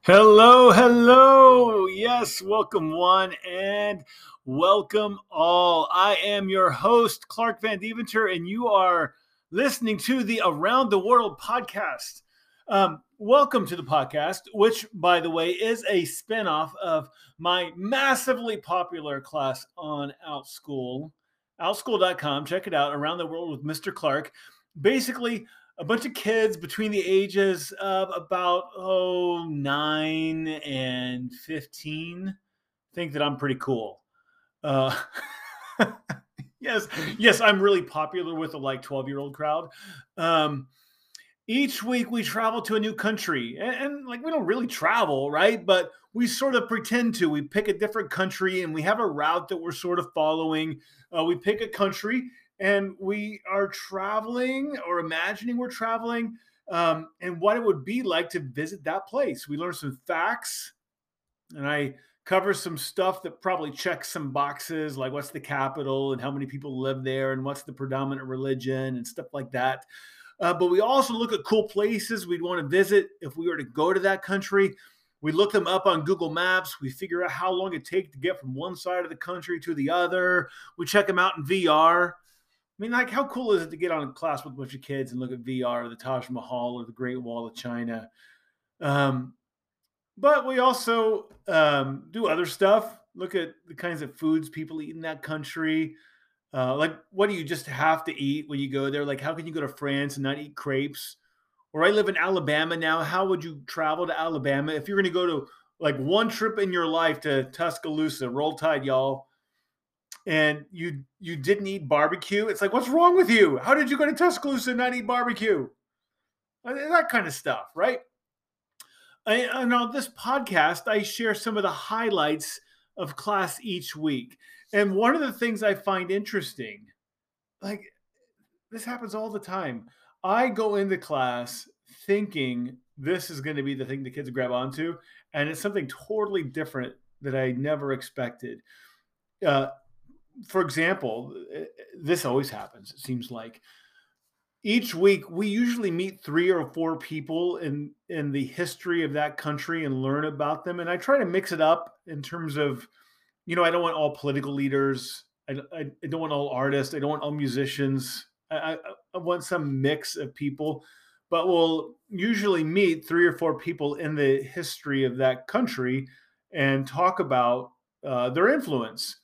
Hello, hello. Yes, welcome one and welcome all. I am your host, Clark Van Deventer, and you are listening to the Around the World podcast. Um, welcome to the podcast, which, by the way, is a spinoff of my massively popular class on Outschool, outschool.com. Check it out, Around the World with Mr. Clark. Basically, a bunch of kids between the ages of about oh nine and 15 think that i'm pretty cool uh, yes yes i'm really popular with the like 12 year old crowd um, each week we travel to a new country and, and, like we don't really travel right but we sort of pretend to we pick a different country and we have a route that we're sort of following uh, we pick a country and we are traveling or imagining we're traveling um, and what it would be like to visit that place. We learn some facts, and I cover some stuff that probably checks some boxes, like what's the capital and how many people live there, and what's the predominant religion and stuff like that. Uh, but we also look at cool places we'd want to visit if we were to go to that country. We look them up on Google Maps. We figure out how long it takes to get from one side of the country to the other. We check them out in VR. I mean, like, how cool is it to get on a class with a bunch of kids and look at VR the Taj Mahal or the Great Wall of China? Um, but we also um, do other stuff. Look at the kinds of foods people eat in that country. Uh, like, what do you just have to eat when you go there? Like, how can you go to France and not eat crepes? Or I live in Alabama now. How would you travel to Alabama if you're going to go to like one trip in your life to Tuscaloosa? Roll Tide, y'all and you you didn't eat barbecue. It's like, what's wrong with you? How did you go to Tuscaloosa and not eat barbecue? That kind of stuff, right? And on this podcast, I share some of the highlights of class each week. And one of the things I find interesting, like this happens all the time. I go into class thinking this is going to be the thing the kids grab onto, and it's something totally different that I never expected. Uh, for example, this always happens, it seems like. Each week, we usually meet three or four people in, in the history of that country and learn about them. And I try to mix it up in terms of, you know, I don't want all political leaders. I, I, I don't want all artists. I don't want all musicians. I, I, I want some mix of people, but we'll usually meet three or four people in the history of that country and talk about uh, their influence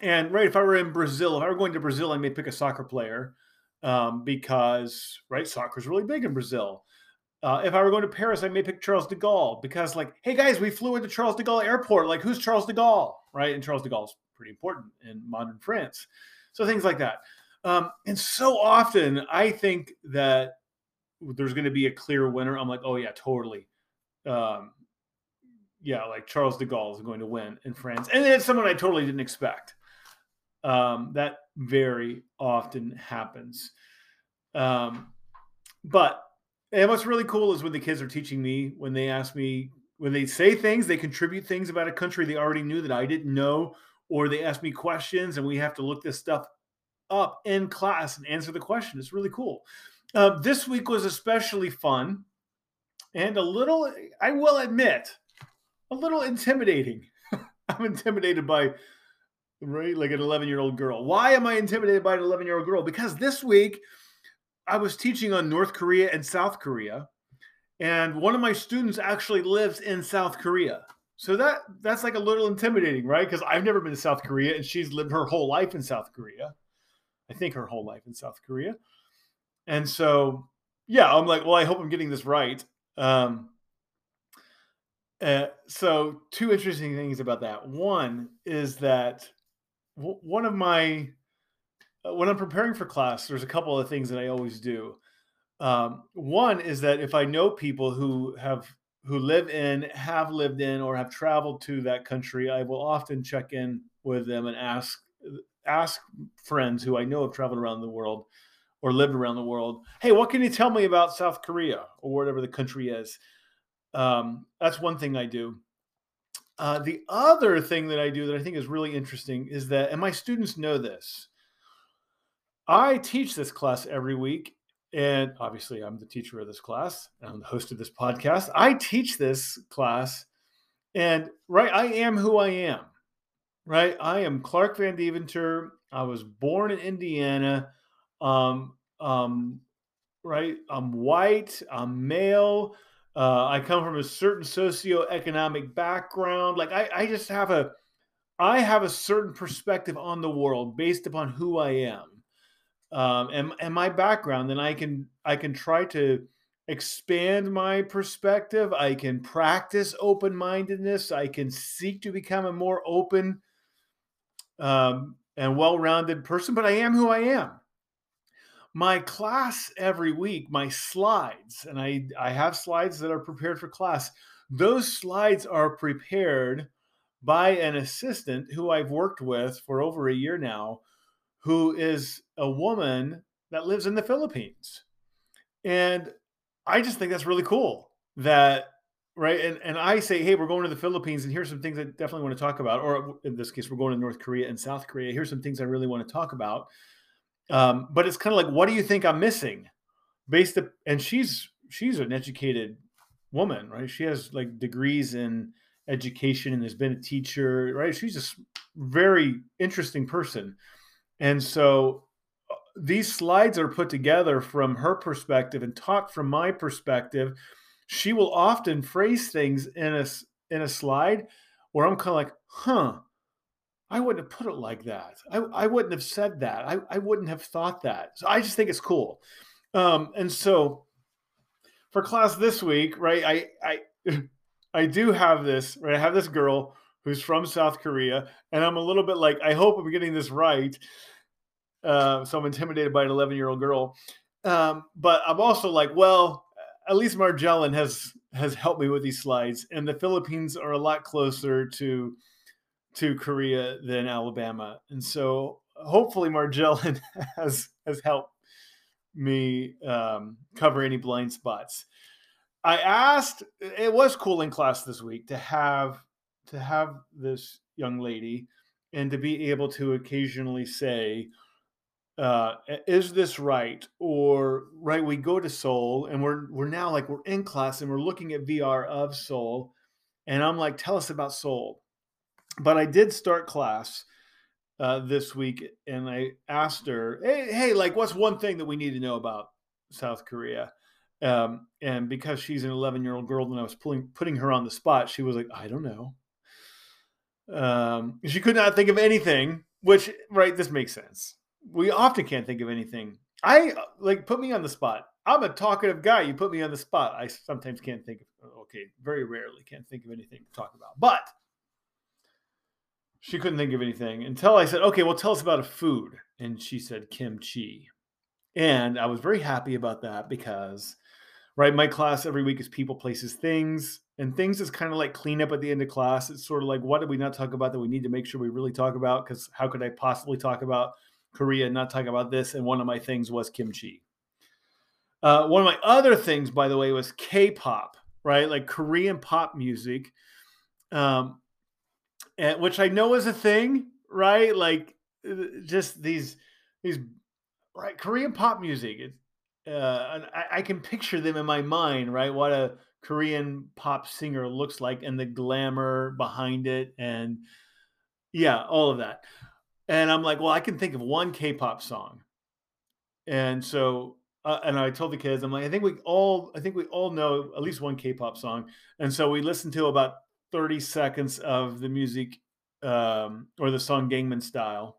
and right, if I were in Brazil, if I were going to Brazil, I may pick a soccer player um, because right, soccer is really big in Brazil. Uh, if I were going to Paris, I may pick Charles de Gaulle because, like, hey guys, we flew into Charles de Gaulle Airport. Like, who's Charles de Gaulle, right? And Charles de Gaulle is pretty important in modern France. So things like that. Um, and so often, I think that there's going to be a clear winner. I'm like, oh yeah, totally. Um, yeah, like Charles de Gaulle is going to win in France, and it's someone I totally didn't expect. Um, that very often happens. Um, but and what's really cool is when the kids are teaching me, when they ask me, when they say things, they contribute things about a country they already knew that I didn't know, or they ask me questions and we have to look this stuff up in class and answer the question. It's really cool. Uh, this week was especially fun and a little, I will admit, a little intimidating. I'm intimidated by right? Like an 11 year old girl. Why am I intimidated by an 11 year old girl? Because this week I was teaching on North Korea and South Korea, and one of my students actually lives in South Korea. So that that's like a little intimidating, right? Because I've never been to South Korea, and she's lived her whole life in South Korea. I think her whole life in South Korea. And so, yeah, I'm like, well, I hope I'm getting this right. Um, uh, so, two interesting things about that. One is that one of my uh, when I'm preparing for class, there's a couple of things that I always do. Um, one is that if I know people who have who live in, have lived in, or have traveled to that country, I will often check in with them and ask ask friends who I know have traveled around the world or lived around the world, hey, what can you tell me about South Korea or whatever the country is? Um, that's one thing I do. Uh, the other thing that I do that I think is really interesting is that, and my students know this, I teach this class every week. And obviously, I'm the teacher of this class. I'm the host of this podcast. I teach this class. And right, I am who I am. Right. I am Clark Van Deventer. I was born in Indiana. Um, um, right. I'm white. I'm male. Uh, I come from a certain socioeconomic background. Like I, I just have a, I have a certain perspective on the world based upon who I am um, and and my background, then I can I can try to expand my perspective. I can practice open mindedness. I can seek to become a more open um, and well rounded person. But I am who I am. My class every week, my slides, and I I have slides that are prepared for class. Those slides are prepared by an assistant who I've worked with for over a year now who is a woman that lives in the Philippines. And I just think that's really cool that right and, and i say hey we're going to the philippines and here's some things i definitely want to talk about or in this case we're going to north korea and south korea here's some things i really want to talk about um, but it's kind of like what do you think i'm missing? Based up and she's she's an educated woman right? She has like degrees in education and has been a teacher right? She's a very interesting person. And so uh, these slides are put together from her perspective and taught from my perspective. She will often phrase things in a in a slide where I'm kind of like, huh, I wouldn't have put it like that. I, I wouldn't have said that. I, I wouldn't have thought that. So I just think it's cool. Um, and so for class this week, right, I I I do have this, right? I have this girl who's from South Korea, and I'm a little bit like, I hope I'm getting this right. Uh, so I'm intimidated by an 11 year old girl. Um, but I'm also like, well, at least Marjellen has has helped me with these slides, and the Philippines are a lot closer to to Korea than Alabama, and so hopefully Marjellen has has helped me um, cover any blind spots. I asked. It was cool in class this week to have to have this young lady and to be able to occasionally say uh, is this right or right we go to Seoul and we're we're now like we're in class and we're looking at vr of Seoul and i'm like tell us about Seoul but i did start class uh, this week and i asked her hey hey like what's one thing that we need to know about south korea um, and because she's an 11 year old girl and i was pulling putting her on the spot she was like i don't know um, she could not think of anything which right this makes sense we often can't think of anything. I like put me on the spot. I'm a talkative guy. You put me on the spot. I sometimes can't think of okay, very rarely can't think of anything to talk about. But she couldn't think of anything until I said, "Okay, well tell us about a food." And she said kimchi. And I was very happy about that because right, my class every week is people, places, things. And things is kind of like cleanup at the end of class. It's sort of like what did we not talk about that we need to make sure we really talk about? Because how could I possibly talk about Korea, and not talk about this. And one of my things was kimchi. Uh, one of my other things, by the way, was K-pop, right? Like Korean pop music, um, which I know is a thing, right? Like uh, just these these right Korean pop music. It, uh, I, I can picture them in my mind, right? What a Korean pop singer looks like, and the glamour behind it, and yeah, all of that. And I'm like, well, I can think of one K-pop song. And so, uh, and I told the kids, I'm like, I think we all, I think we all know at least one K-pop song. And so we listened to about 30 seconds of the music um, or the song Gangnam Style.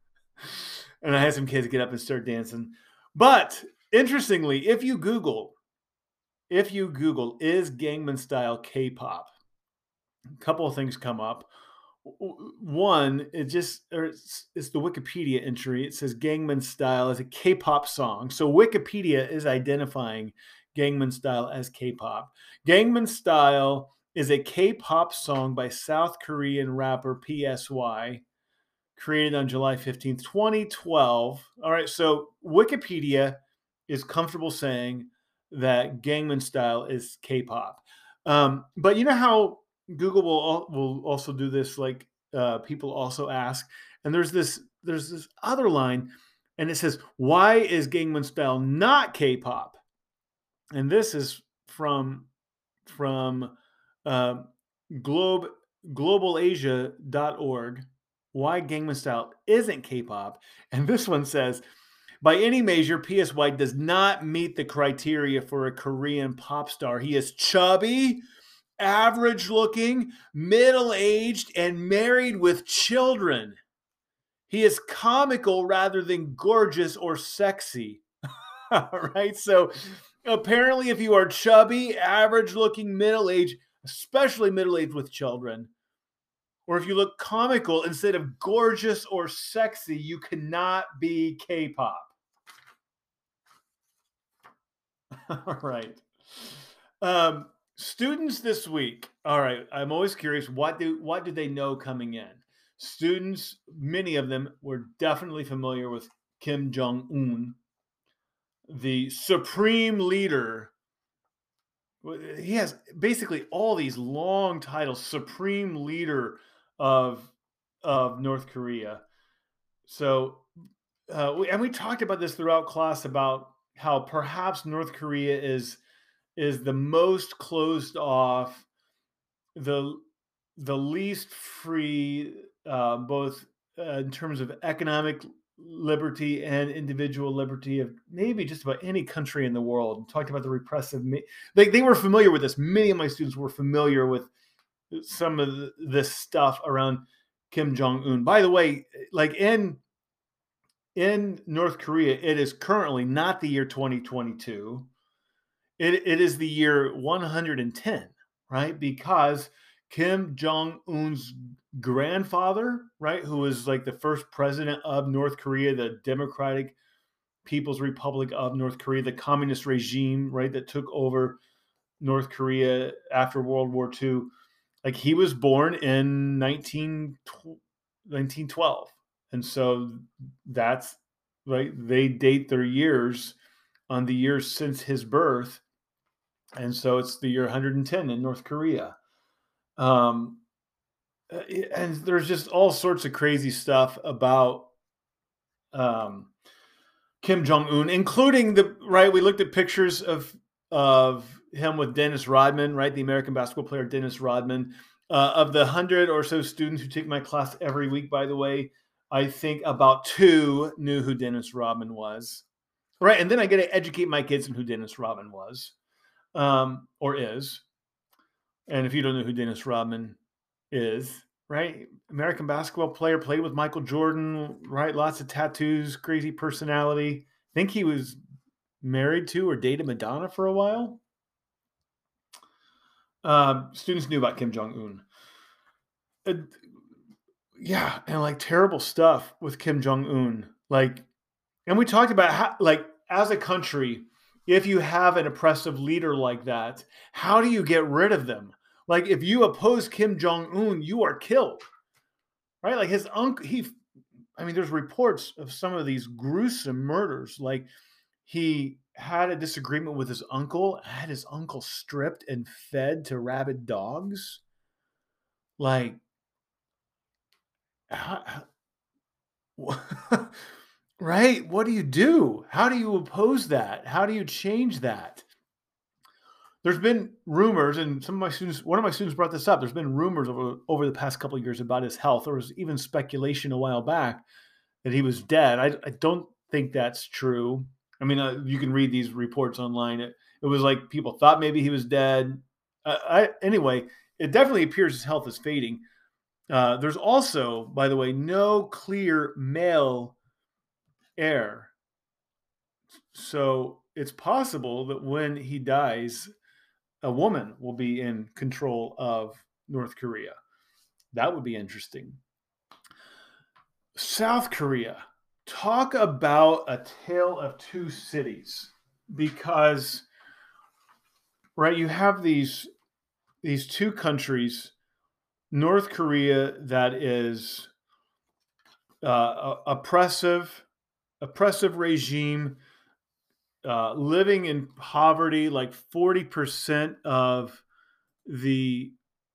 and I had some kids get up and start dancing. But interestingly, if you Google, if you Google is Gangnam Style K-pop, a couple of things come up one, it just it's, it's, the Wikipedia entry. It says Gangnam Style is a K-pop song. So Wikipedia is identifying Gangnam Style as K-pop. Gangnam Style is a K-pop song by South Korean rapper PSY, created on July 15th, 2012. All right, so Wikipedia is comfortable saying that Gangnam Style is K-pop. Um, but you know how Google will will also do this. Like uh, people also ask, and there's this there's this other line and it says, "Why is Gangnam Style not K-pop?" And this is from from uh, globe globalasia.org. Why Gangnam Style isn't K-pop, and this one says. By any measure, PSY does not meet the criteria for a Korean pop star. He is chubby, average looking, middle aged, and married with children. He is comical rather than gorgeous or sexy. right? So apparently, if you are chubby, average looking, middle aged, especially middle aged with children, or if you look comical instead of gorgeous or sexy, you cannot be K pop. All right. Um, students this week. All right. I'm always curious. What do what do they know coming in? Students, many of them were definitely familiar with Kim Jong Un, the supreme leader. He has basically all these long titles: supreme leader of of North Korea. So, uh, we, and we talked about this throughout class about how perhaps North Korea is is the most closed off, the the least free, uh, both uh, in terms of economic liberty and individual liberty of maybe just about any country in the world. and Talked about the repressive. They they were familiar with this. Many of my students were familiar with some of this stuff around Kim Jong Un. By the way, like in in North Korea, it is currently not the year 2022. It, it is the year 110, right? Because Kim Jong Un's grandfather, right, who was like the first president of North Korea, the Democratic People's Republic of North Korea, the communist regime, right, that took over North Korea after World War II. Like he was born in 19, 1912 and so that's right they date their years on the years since his birth. And so it's the year 110 in north korea um, uh, and there's just all sorts of crazy stuff about um, kim jong-un including the right we looked at pictures of of him with dennis rodman right the american basketball player dennis rodman uh, of the hundred or so students who take my class every week by the way I think about two knew who Dennis Rodman was. Right. And then I get to educate my kids on who Dennis Rodman was um, or is. And if you don't know who Dennis Rodman is, right? American basketball player, played with Michael Jordan, right? Lots of tattoos, crazy personality. I think he was married to or dated Madonna for a while. Uh, students knew about Kim Jong Un. Uh, yeah, and like terrible stuff with Kim Jong Un. Like, and we talked about how, like, as a country, if you have an oppressive leader like that, how do you get rid of them? Like, if you oppose Kim Jong Un, you are killed, right? Like his uncle, he, I mean, there's reports of some of these gruesome murders. Like, he had a disagreement with his uncle, had his uncle stripped and fed to rabid dogs. Like, how, right? What do you do? How do you oppose that? How do you change that? There's been rumors, and some of my students, one of my students brought this up. There's been rumors over, over the past couple of years about his health. There was even speculation a while back that he was dead. I, I don't think that's true. I mean, uh, you can read these reports online. It, it was like people thought maybe he was dead. Uh, I, anyway, it definitely appears his health is fading. Uh, there's also, by the way, no clear male heir. So it's possible that when he dies, a woman will be in control of North Korea. That would be interesting. South Korea. Talk about a tale of two cities because right you have these these two countries North Korea that is uh, oppressive, oppressive regime, uh, living in poverty. Like forty percent of the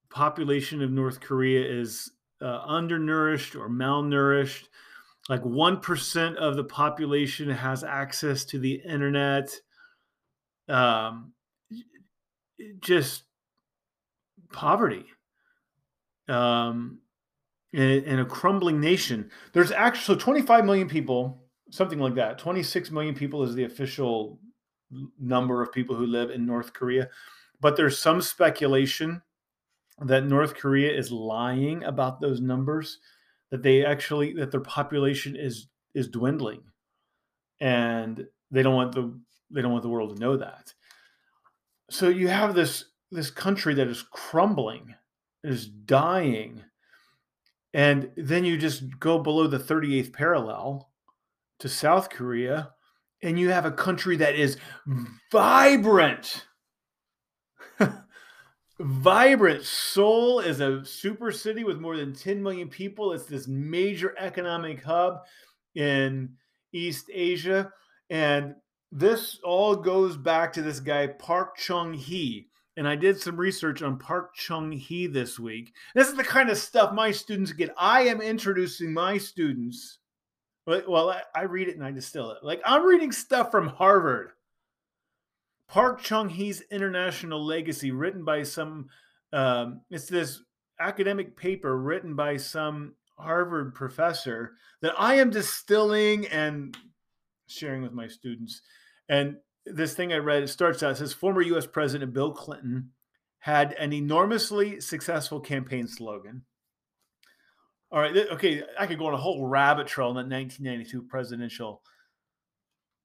population of North Korea is uh, undernourished or malnourished. like 1% of the population has access to the internet. Um, just poverty. Um, in, in a crumbling nation. There's actually 25 million people, something like that. 26 million people is the official number of people who live in North Korea. But there's some speculation that North Korea is lying about those numbers, that they actually that their population is is dwindling, and they don't want the they don't want the world to know that. So you have this this country that is crumbling, is dying, and then you just go below the 38th parallel to South Korea, and you have a country that is vibrant. vibrant. Seoul is a super city with more than 10 million people. It's this major economic hub in East Asia. And this all goes back to this guy, Park Chung Hee. And I did some research on Park Chung Hee this week. This is the kind of stuff my students get. I am introducing my students. Well, I, read it and I distill it. Like I'm reading stuff from Harvard. Park Chung Hee's International Legacy, written by some, um, it's this academic paper written by some Harvard professor that I am distilling and sharing with my students. And this thing I read, it starts out, it says former US President Bill Clinton had an enormously successful campaign slogan. All right, okay, I could go on a whole rabbit trail in that 1992 presidential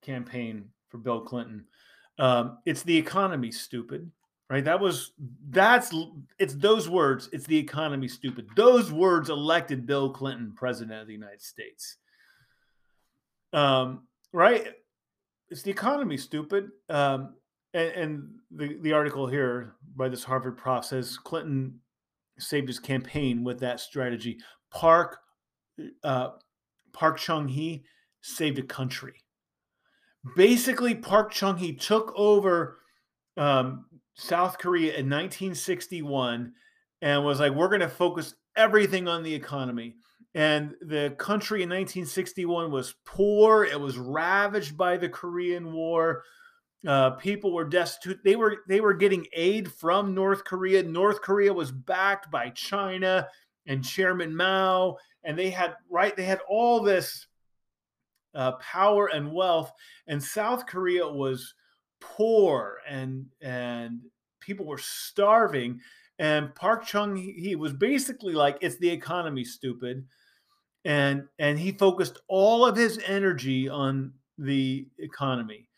campaign for Bill Clinton. Um, it's the economy, stupid. Right? That was that's it's those words. It's the economy, stupid. Those words elected Bill Clinton president of the United States. Um, right? it's the economy, stupid. Um, and, and the, the article here by this Harvard prof says Clinton saved his campaign with that strategy. Park uh, Park Chung Hee saved a country. Basically, Park Chung Hee took over um, South Korea in 1961 and was like, "We're going to focus everything on the economy." And the country in 1961 was poor. It was ravaged by the Korean War. Uh, people were destitute. They were they were getting aid from North Korea. North Korea was backed by China and Chairman Mao, and they had right. They had all this uh, power and wealth, and South Korea was poor and and people were starving. And Park Chung Hee was basically like, "It's the economy, stupid." and and he focused all of his energy on the economy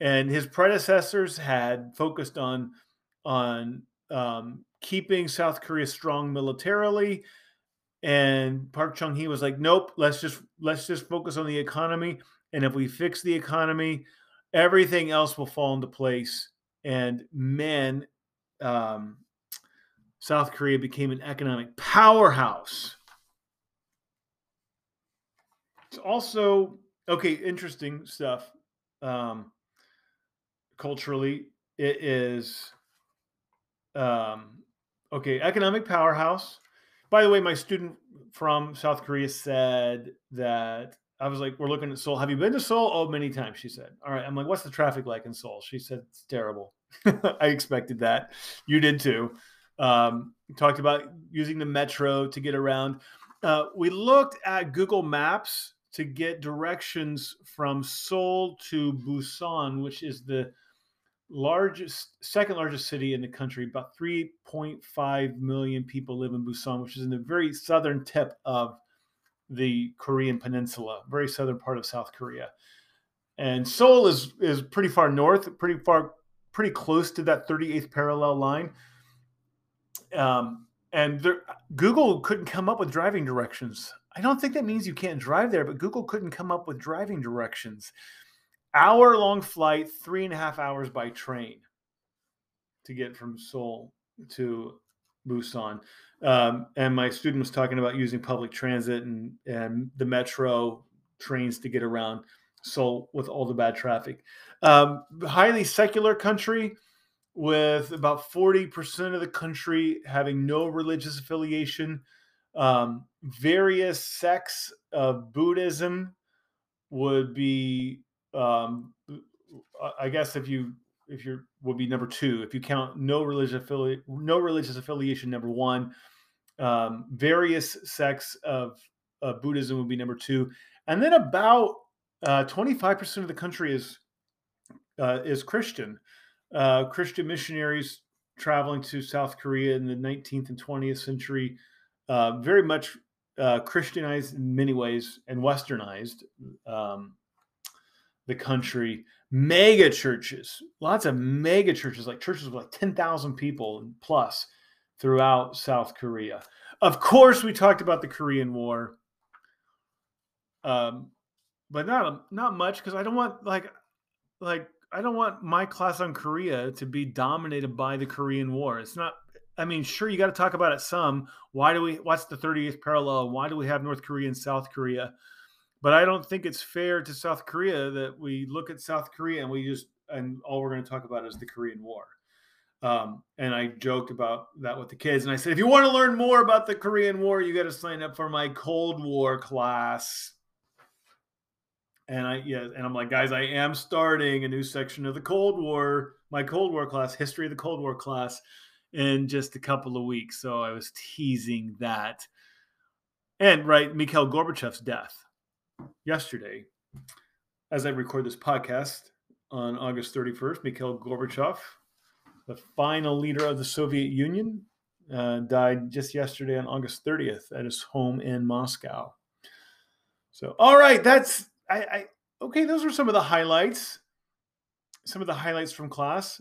and his predecessors had focused on on um, keeping south korea strong militarily and park chung-hee was like nope let's just let's just focus on the economy and if we fix the economy everything else will fall into place and man um, south korea became an economic powerhouse it's also okay. Interesting stuff. Um, culturally, it is um, okay. Economic powerhouse. By the way, my student from South Korea said that I was like, "We're looking at Seoul. Have you been to Seoul?" Oh, many times. She said. All right. I'm like, "What's the traffic like in Seoul?" She said, "It's terrible." I expected that. You did too. Um, talked about using the metro to get around. Uh, we looked at Google Maps to get directions from Seoul to Busan, which is the largest, second largest city in the country. About 3.5 million people live in Busan, which is in the very southern tip of the Korean peninsula, very southern part of South Korea. And Seoul is is pretty far north, pretty far, pretty close to that 38th parallel line. Um, and there, Google couldn't come up with driving directions. I don't think that means you can't drive there, but Google couldn't come up with driving directions. Hour long flight, three and a half hours by train to get from Seoul to Busan. Um, and my student was talking about using public transit and, and the metro trains to get around Seoul with all the bad traffic. Um, highly secular country with about 40% of the country having no religious affiliation Um, various sects of Buddhism would be, um, I guess, if you if you're would be number two. If you count no religious affili- no religious affiliation, number one. Um, various sects of, of Buddhism would be number two, and then about twenty five percent of the country is uh, is Christian. Uh, Christian missionaries traveling to South Korea in the 19th and 20th century, uh, very much uh, Christianized in many ways and westernized um, the country. Mega churches, lots of mega churches, like churches with like 10,000 people plus throughout South Korea. Of course, we talked about the Korean War, um, but not not much because I don't want like like I don't want my class on Korea to be dominated by the Korean War. It's not. I mean, sure, you got to talk about it some. Why do we? What's the 30th parallel? Why do we have North Korea and South Korea? But I don't think it's fair to South Korea that we look at South Korea and we just and all we're going to talk about is the Korean War. Um, and I joked about that with the kids, and I said, if you want to learn more about the Korean War, you got to sign up for my Cold War class. And I yeah, and I'm like, guys, I am starting a new section of the Cold War, my Cold War class, history of the Cold War class, in just a couple of weeks. So I was teasing that. And right, Mikhail Gorbachev's death yesterday, as I record this podcast on August 31st, Mikhail Gorbachev, the final leader of the Soviet Union, uh, died just yesterday on August 30th at his home in Moscow. So, all right, that's I, I okay. Those were some of the highlights. Some of the highlights from class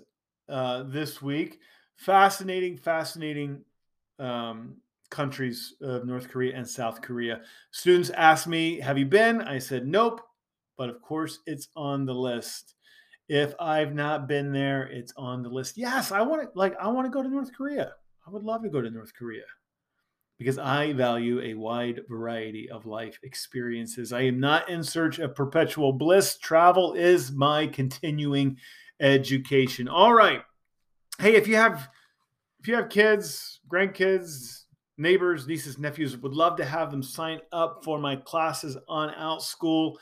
uh, this week. Fascinating, fascinating um, countries of North Korea and South Korea. Students asked me, "Have you been?" I said, "Nope," but of course, it's on the list. If I've not been there, it's on the list. Yes, I want to. Like, I want to go to North Korea. I would love to go to North Korea because I value a wide variety of life experiences. I am not in search of perpetual bliss. Travel is my continuing education. All right. Hey, if you have if you have kids, grandkids, neighbors, nieces, nephews, would love to have them sign up for my classes on Outschool.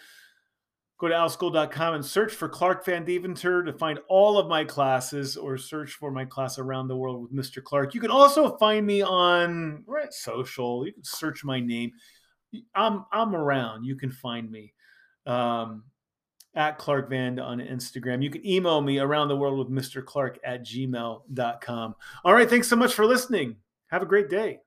Go to outschool.com and search for Clark Van Deventer to find all of my classes or search for my class around the world with Mr. Clark. You can also find me on right, social. You can search my name. I'm I'm around. You can find me um, at Clark Van on Instagram. You can email me around the world with Mr. Clark at gmail.com. All right. Thanks so much for listening. Have a great day.